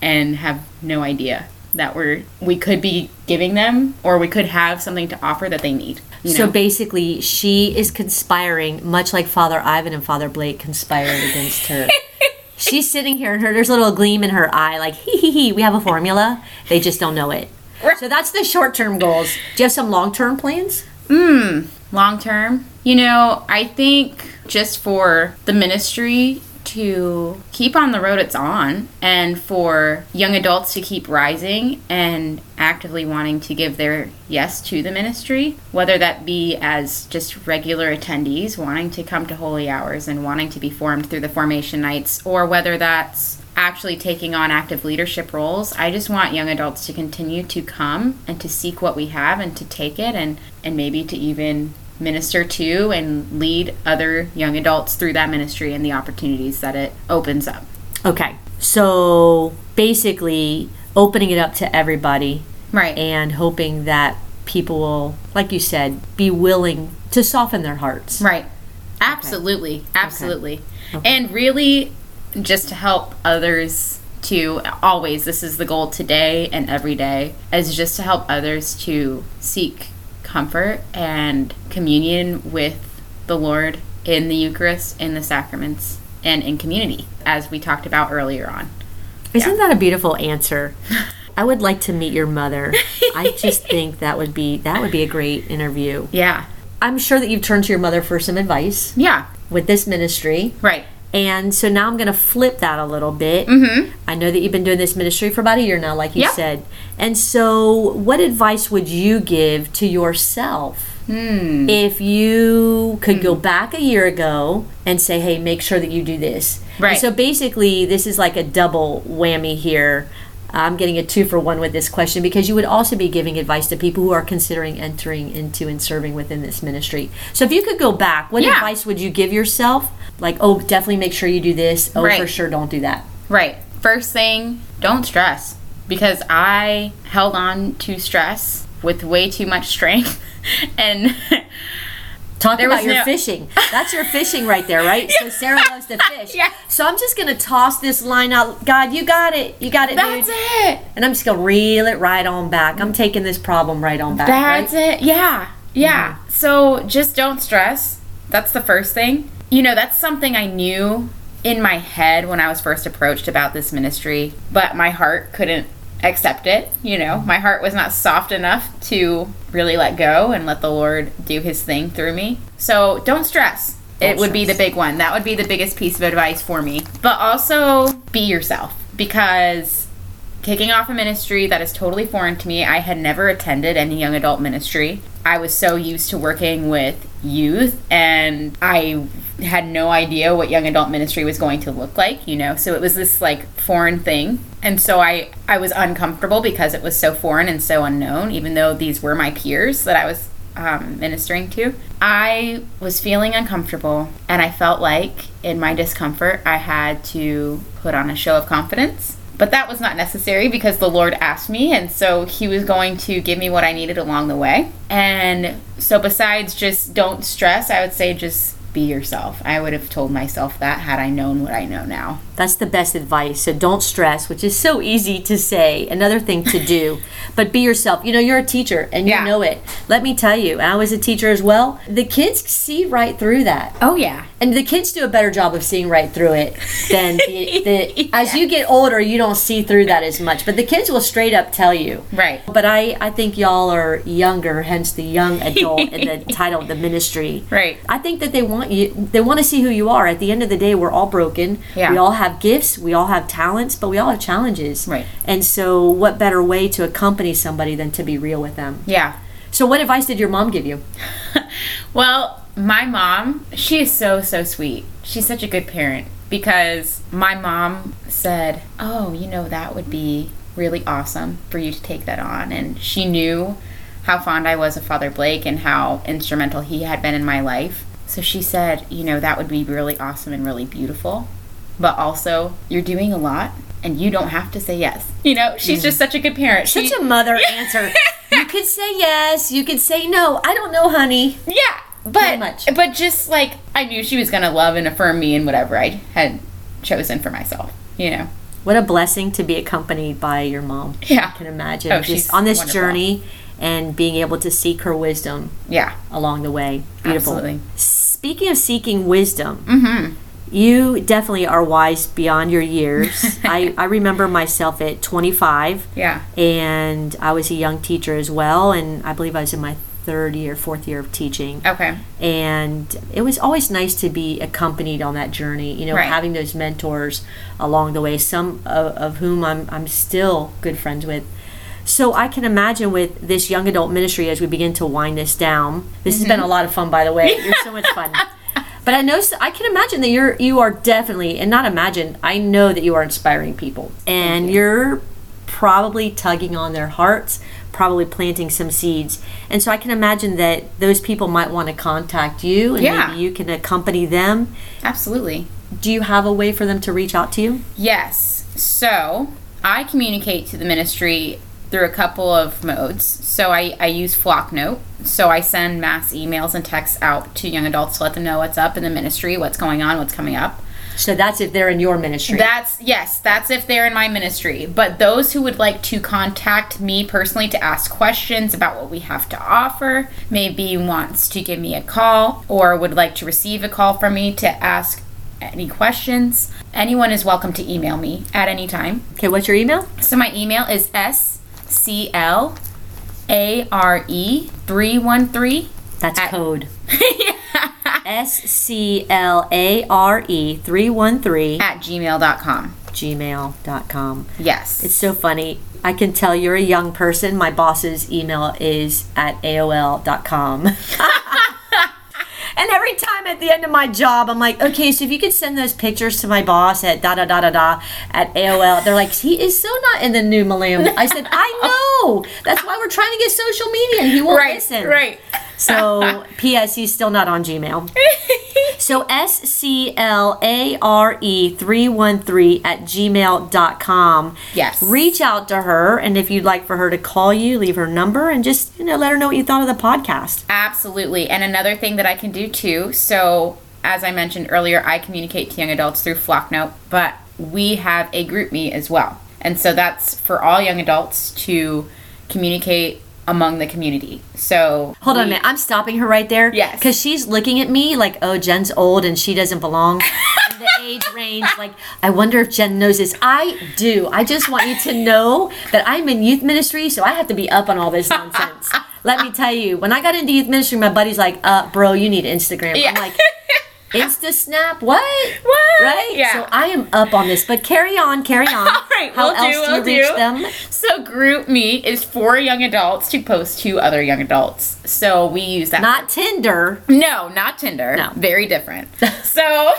and have no idea that we're we could be giving them or we could have something to offer that they need. You So basically, she is conspiring, much like Father Ivan and Father Blake conspired against her. She's sitting here and her there's a little gleam in her eye, like hee hee hee. We have a formula. They just don't know it. So that's the short term goals. Do you have some long term plans? Hmm, long term, you know, I think just for the ministry to keep on the road it's on and for young adults to keep rising and actively wanting to give their yes to the ministry, whether that be as just regular attendees wanting to come to holy hours and wanting to be formed through the formation nights, or whether that's actually taking on active leadership roles. I just want young adults to continue to come and to seek what we have and to take it and and maybe to even minister to and lead other young adults through that ministry and the opportunities that it opens up. Okay. So basically, opening it up to everybody Right. and hoping that people will, like you said, be willing to soften their hearts. Right. Absolutely. Absolutely. And really just to help others to always this is the goal today and every day is just to help others to seek comfort and communion with the Lord in the Eucharist, in the sacraments, and in community, as we talked about earlier on. Isn't that a beautiful answer? I would like to meet your mother. I just think that would be that would be a great interview. Yeah. I'm sure that you've turned to your mother for some advice Yeah. with this ministry. Right. And so now I'm going to flip that a little bit. Mm-hmm. I know that you've been doing this ministry for about a year now, like you Yep. said. And so, what advice would you give to yourself Hmm. if you could go back a year ago and say, hey, make sure that you do this? And Right. so, basically, this is like a double whammy here. I'm getting a two for one with this question because you would also be giving advice to people who are considering entering into and serving within this ministry. So, if you could go back, what Yeah. advice would you give yourself? Like, oh, definitely make sure you do this. Oh, Right. for sure, don't do that. Right. First thing, don't stress because I held on to stress with way too much strength and Talk There about your no- fishing. That's your fishing right there, right? yeah. So Sarah loves to fish. Yeah. So I'm just gonna toss this line out. God, you got it. You got it, that's dude. it. And I'm just gonna reel it right on back. I'm taking this problem right on back. That's right? it. Yeah. Yeah. So just don't stress. That's the first thing. You know, that's something I knew in my head when I was first approached about this ministry, but my heart couldn't accept it. You know, my heart was not soft enough to really let go and let the Lord do his thing through me. So don't stress. it Don't would be the big one. That would be the biggest piece of advice for me. But also be yourself because kicking off a ministry that is totally foreign to me. I had never attended any young adult ministry. I was so used to working with youth and I had no idea what young adult ministry was going to look like, you know. So it was this like foreign thing. And so I I was uncomfortable because it was so foreign and so unknown even though these were my peers that I was um, ministering to. I was feeling uncomfortable and I felt like in my discomfort I had to put on a show of confidence. But that was not necessary because the Lord asked me, and so He was going to give me what I needed along the way. And so, besides just don't stress, I would say just be yourself. I would have told myself that had I known what I know now. That's the best advice. So don't stress, which is so easy to say, another thing to do. but be yourself. You know, you're a teacher and you Yeah. know it. Let me tell you, I was a teacher as well. The kids see right through that. Oh, yeah. And the kids do a better job of seeing right through it than the, the as you get older, you don't see through that as much. But the kids will straight up tell you. Right. But I, I think y'all are younger, hence the young adult and the title of the ministry. Right. I think that they want you they want to see who you are. At the end of the day, we're all broken. Yeah. We all have gifts, we all have talents, but we all have challenges. Right. And so what better way to accompany somebody than to be real with them? Yeah. So what advice did your mom give you? Well, my mom, she is so, so sweet. She's such a good parent because my mom said, Oh, you know, that would be really awesome for you to take that on. And she knew how fond I was of Father Blake and how instrumental he had been in my life. So she said, you know, that would be really awesome and really beautiful. But also, you're doing a lot and you don't have to say yes. You know, she's mm. just such a good parent. Such She- a mother answer. You could say yes, you could say no. I don't know, honey. Yeah, but but just like I knew she was gonna love and affirm me in whatever I had chosen for myself. You know. What a blessing to be accompanied by your mom. Yeah. I can imagine Oh, she's just on this wonderful. journey and being able to seek her wisdom Yeah. along the way. Beautiful. Absolutely. Speaking of seeking wisdom, Mm-hmm. you definitely are wise beyond your years. I, I remember myself at 25 Yeah. and I was a young teacher as well, and I believe I was in my third year, fourth year of teaching. Okay. And it was always nice to be accompanied on that journey, you know, Right. having those mentors along the way, some of, of whom I'm, I'm still good friends with. So I can imagine with this young adult ministry as we begin to wind this down. This has been a mm-hmm. lot of fun, by the way. You're so much fun. But I know I can imagine that you're you are definitely and not imagine I know that you are inspiring people and you're probably tugging on their hearts, probably planting some seeds. And so I can imagine that those people might want to contact you and Yeah. maybe you can accompany them. Absolutely. Do you have a way for them to reach out to you? Yes. So I communicate to the ministry through a couple of modes. So I, I use Flocknote. So I send mass emails and texts out to young adults to let them know what's up in the ministry, what's going on, what's coming up. So that's if they're in your ministry. That's yes, that's if they're in my ministry. But those who would like to contact me personally to ask questions about what we have to offer, maybe wants to give me a call or would like to receive a call from me to ask any questions, anyone is welcome to email me at any time. okay, what's your email? So my email is s c l a r e 313 That's At- code. S C L A R E 313 at gmail.com. gmail.com. Yes. It's so funny. I can tell you're a young person. My boss's email is at AOL.com. and every time at the end of my job, I'm like, okay, so if you could send those pictures to my boss at da da da da da at AOL, they're like, he is so not in the new millennium. I said, I know. That's why we're trying to get social media. And he won't right. listen. Right. So, P.S. He's still not on Gmail. So, S C L A R E 313 at gmail.com. Yes. Reach out to her, and if you'd like for her to call you, leave her number and just, you know, let her know what you thought of the podcast. Absolutely. And another thing that I can do too, so as I mentioned earlier, I communicate to young adults through Flocknote, but we have a GroupMe as well. And so that's for all young adults to communicate among the community. So Hold on a minute. I'm stopping her right there. Yes. Because she's looking at me like, oh, Jen's old and she doesn't belong the age range. Like, I wonder if Jen knows this. I do. I just want you to know that I'm in youth ministry, so I have to be up on all this nonsense. Let me tell you, when I got into youth ministry, my buddy's like, uh, bro, you need Instagram. Yeah. I'm like, Insta Snap? What? What? Right? Yeah. So I am up on this. But carry on, carry on. All right, How we'll else do, do you we'll reach do. them? So GroupMe is for young adults to post to other young adults. So we use that Not Tinder. No, not Tinder. No. Very different. so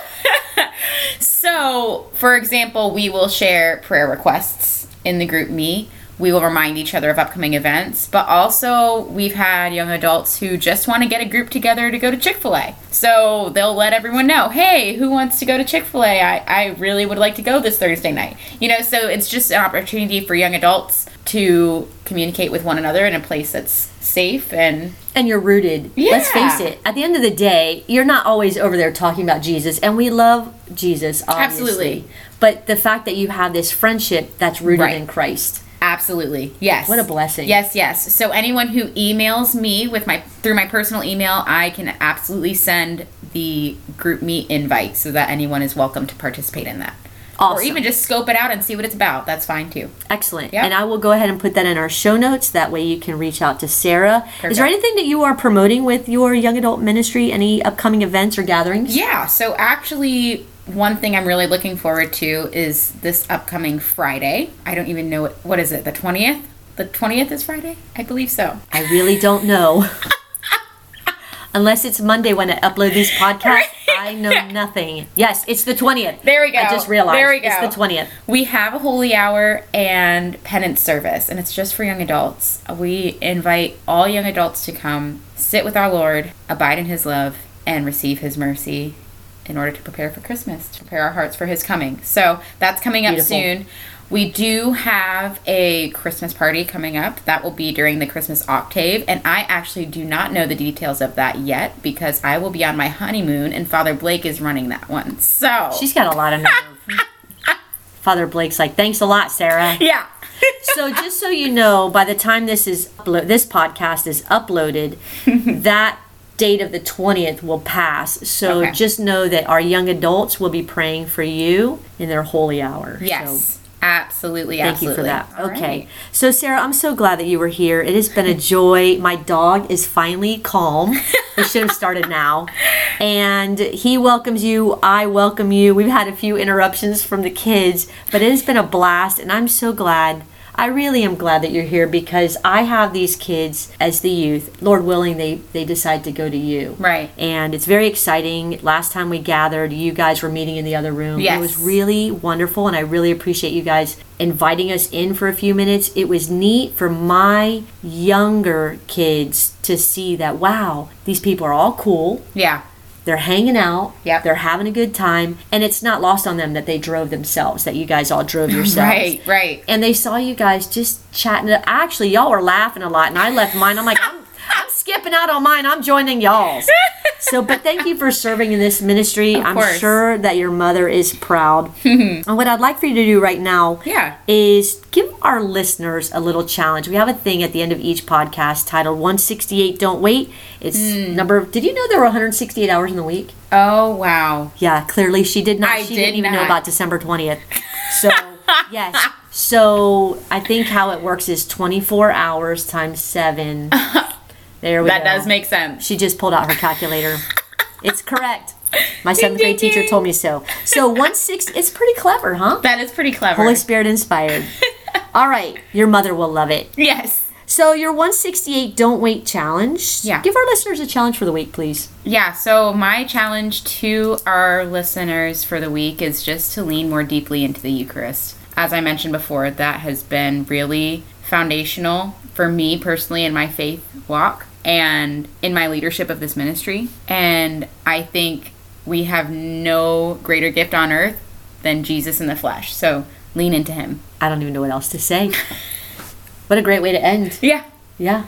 so for example, we will share prayer requests in the GroupMe. We will remind each other of upcoming events, but also we've had young adults who just want to get a group together to go to Chick fil A. So they'll let everyone know, hey, who wants to go to Chick fil A? I, I really would like to go this Thursday night. You know, so it's just an opportunity for young adults to communicate with one another in a place that's safe and and you're rooted. Let's face it. At the end of the day, you're not always over there talking about Jesus, and we love Jesus, obviously. Absolutely. But the fact that you have this friendship that's rooted Right. in Christ. Absolutely. Yes. What a blessing. Yes, yes. So anyone who emails me with my through my personal email, I can absolutely send the GroupMe invite so that anyone is welcome to participate in that. Awesome. Or even just scope it out and see what it's about. That's fine too. Excellent. Yeah. And I will go ahead and put that in our show notes. That way you can reach out to Sarah. Perfect. Is there anything that you are promoting with your young adult ministry? Any upcoming events or gatherings? Yeah, so actually one thing I'm really looking forward to is this upcoming Friday. I don't even know what, what is it, the 20th? The 20th is Friday? I believe so. I really don't know. Unless it's Monday when I upload these podcasts, I know nothing. Yes, it's the 20th. There we go. I just realized. There we go. It's the 20th. We have a holy hour and penance service, and it's just for young adults. We invite all young adults to come, sit with our Lord, abide in His love, and receive His mercy in order to prepare for Christmas, to prepare our hearts for His coming. So that's coming up Beautiful. soon. We do have a Christmas party coming up. That will be during the Christmas octave, and I actually do not know the details of that yet because I will be on my honeymoon and Father Blake is running that one. So She's got a lot of nerve. Father Blake's like, thanks a lot, Sarah. yeah. so just so you know, by the time this is uplo- this podcast is uploaded, that date of the 20th will pass. So Okay. just know that our young adults will be praying for you in their holy hour. Yes. So absolutely. thank absolutely. you for that. All okay. right. So Sarah, I'm so glad that you were here. It has been a joy. My dog is finally calm. we should have started now. And he welcomes you. I welcome you. We've had a few interruptions from the kids, but it has been a blast and I'm so glad I really am glad that you're here because I have these kids as the youth. Lord willing, they they decide to go to you. Right. And it's very exciting. Last time we gathered, you guys were meeting in the other room. It was really wonderful, and I really appreciate you guys inviting us in for a few minutes. It was neat for my younger kids to see that, wow, these people are all cool. Yeah. They're hanging out. Yep. They're having a good time. And it's not lost on them that they drove themselves, that you guys all drove yourselves. Right, right. And they saw you guys just chatting. Actually, y'all were laughing a lot, and I left mine. I'm like, I'm, I'm skipping out on mine. I'm joining y'all's. So, but thank you for serving in this ministry. I'm course. sure that your mother is proud. and what I'd like for you to do right now Yeah. is give our listeners a little challenge. We have a thing at the end of each podcast titled 168 Don't Wait. It's Hmm. number, did you know there were 168 hours in the week? Oh wow. Yeah, clearly she did not. I she did didn't even know about December 20th. So, yes. So, I think how it works is 24 hours times 7. There we That go. That does make sense. She just pulled out her calculator. it's correct. My 7th grade teacher told me so. So, 160 it's pretty clever, huh? That is pretty clever. Holy Spirit inspired. All right, your mother will love it. yes. So, your 168 Don't Wait challenge. Yeah. Give our listeners a challenge for the week, please. Yeah, so my challenge to our listeners for the week is just to lean more deeply into the Eucharist. As I mentioned before, that has been really foundational for me personally in my faith walk and in my leadership of this ministry. And I think we have no greater gift on earth than Jesus in the flesh. So lean into him. I don't even know what else to say. what a great way to end. Yeah. Yeah.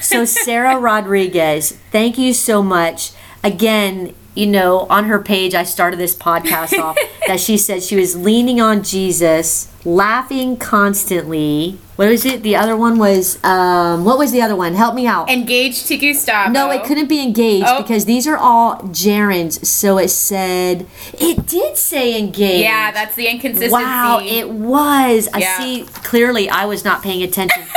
So, Sarah Rodriguez, thank you so much. Again, you know, on her page, I started this podcast off that she said she was leaning on Jesus, laughing constantly. What was it? The other one was, um, what was the other one? Help me out. Engaged to Gustavo. No, it couldn't be engaged Oh. because these are all gerunds. So it said, it did say engaged. Yeah, that's the inconsistency. Wow, it was. I see. Clearly, I was not paying attention.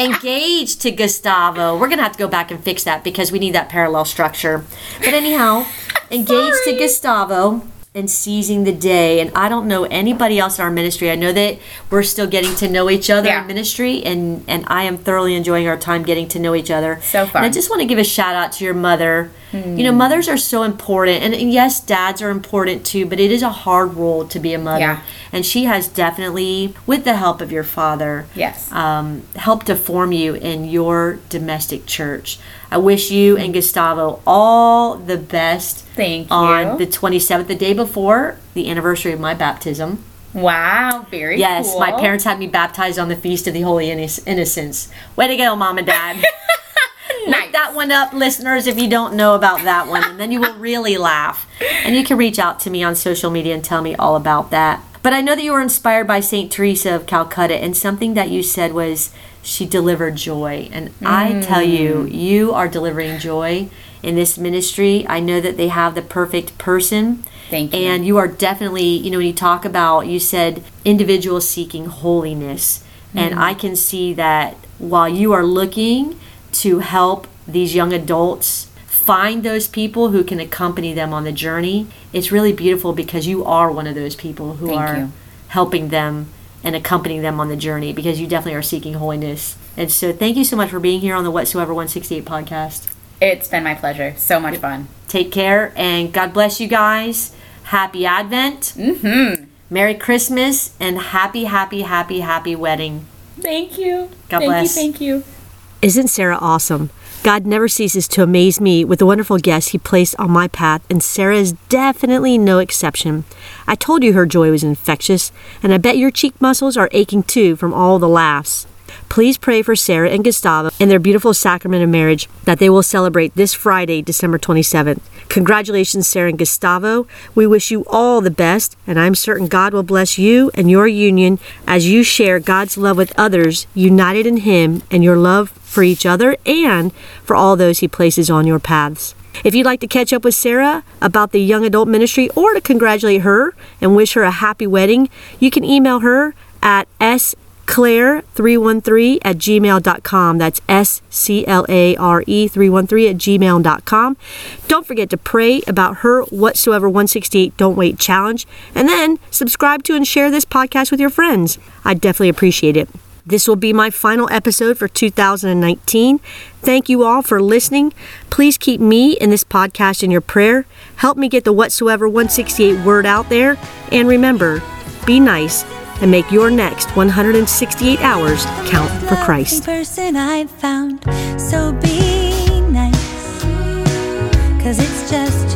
Engaged to Gustavo. We're gonna have to go back and fix that because we need that parallel structure. But anyhow, engaged to Gustavo and seizing the day. And I don't know anybody else in our ministry. I know that we're still getting to know each other Yeah. in ministry, and and I am thoroughly enjoying our time getting to know each other. So. And I just want to give a shout out to your mother. You know, mothers are so important, and, and yes, dads are important too. But it is a hard role to be a mother Yeah. and she has definitely, with the help of your father, Yes. um, helped to form you in your domestic church. I wish you and Gustavo all the best Thank on the 27th, the day before the anniversary of my baptism. Wow, very Yes, cool. my parents had me baptized on the Feast of the Holy Innoc- Innocents. Way to go, mom and dad. Nice. Look that one up, listeners, if you don't know about that one, and then you will really laugh. And you can reach out to me on social media and tell me all about that. But I know that you were inspired by St. Teresa of Calcutta, and something that you said was she delivered joy. And I tell you, you are delivering joy in this ministry. I know that they have the perfect person. Thank you. And you are definitely, you know, when you talk about, you said individuals seeking holiness. And Mm-hmm. I can see that while you are looking to help these young adults find those people who can accompany them on the journey, it's really beautiful because you are one of those people who Thank are you. helping them and accompanying them on the journey because you definitely are seeking holiness. And so thank you so much for being here on the Whatsoever 168 podcast. It's been my pleasure. So much fun. Take care and God bless you guys. Happy Advent. Mm-hmm. Merry Christmas and happy, happy, happy, happy wedding. Thank you. God thank bless. you. Thank you. Isn't Sarah awesome? God never ceases to amaze me with the wonderful guests He placed on my path, and Sarah is definitely no exception. I told you her joy was infectious, and I bet your cheek muscles are aching too from all the laughs. Please pray for Sarah and Gustavo and their beautiful sacrament of marriage that they will celebrate this Friday, December 27th. Congratulations, Sarah and Gustavo. We wish you all the best, and I'm certain God will bless you and your union as you share God's love with others, united in Him and your love for each other and for all those He places on your paths. If you'd like to catch up with Sarah about the young adult ministry or to congratulate her and wish her a happy wedding, you can email her at s Clare313 at gmail.com. That's S C L A R E 313 at gmail.com. Don't forget to pray about her Whatsoever 168 Don't Wait challenge. And then subscribe to and share this podcast with your friends. I'd definitely appreciate it. This will be my final episode for 2019. Thank you all for listening. Please keep me and this podcast in your prayer. Help me get the Whatsoever 168 word out there. And remember, be nice and make your next 168 hours count for Christ. person I found. So be nice, cause it's just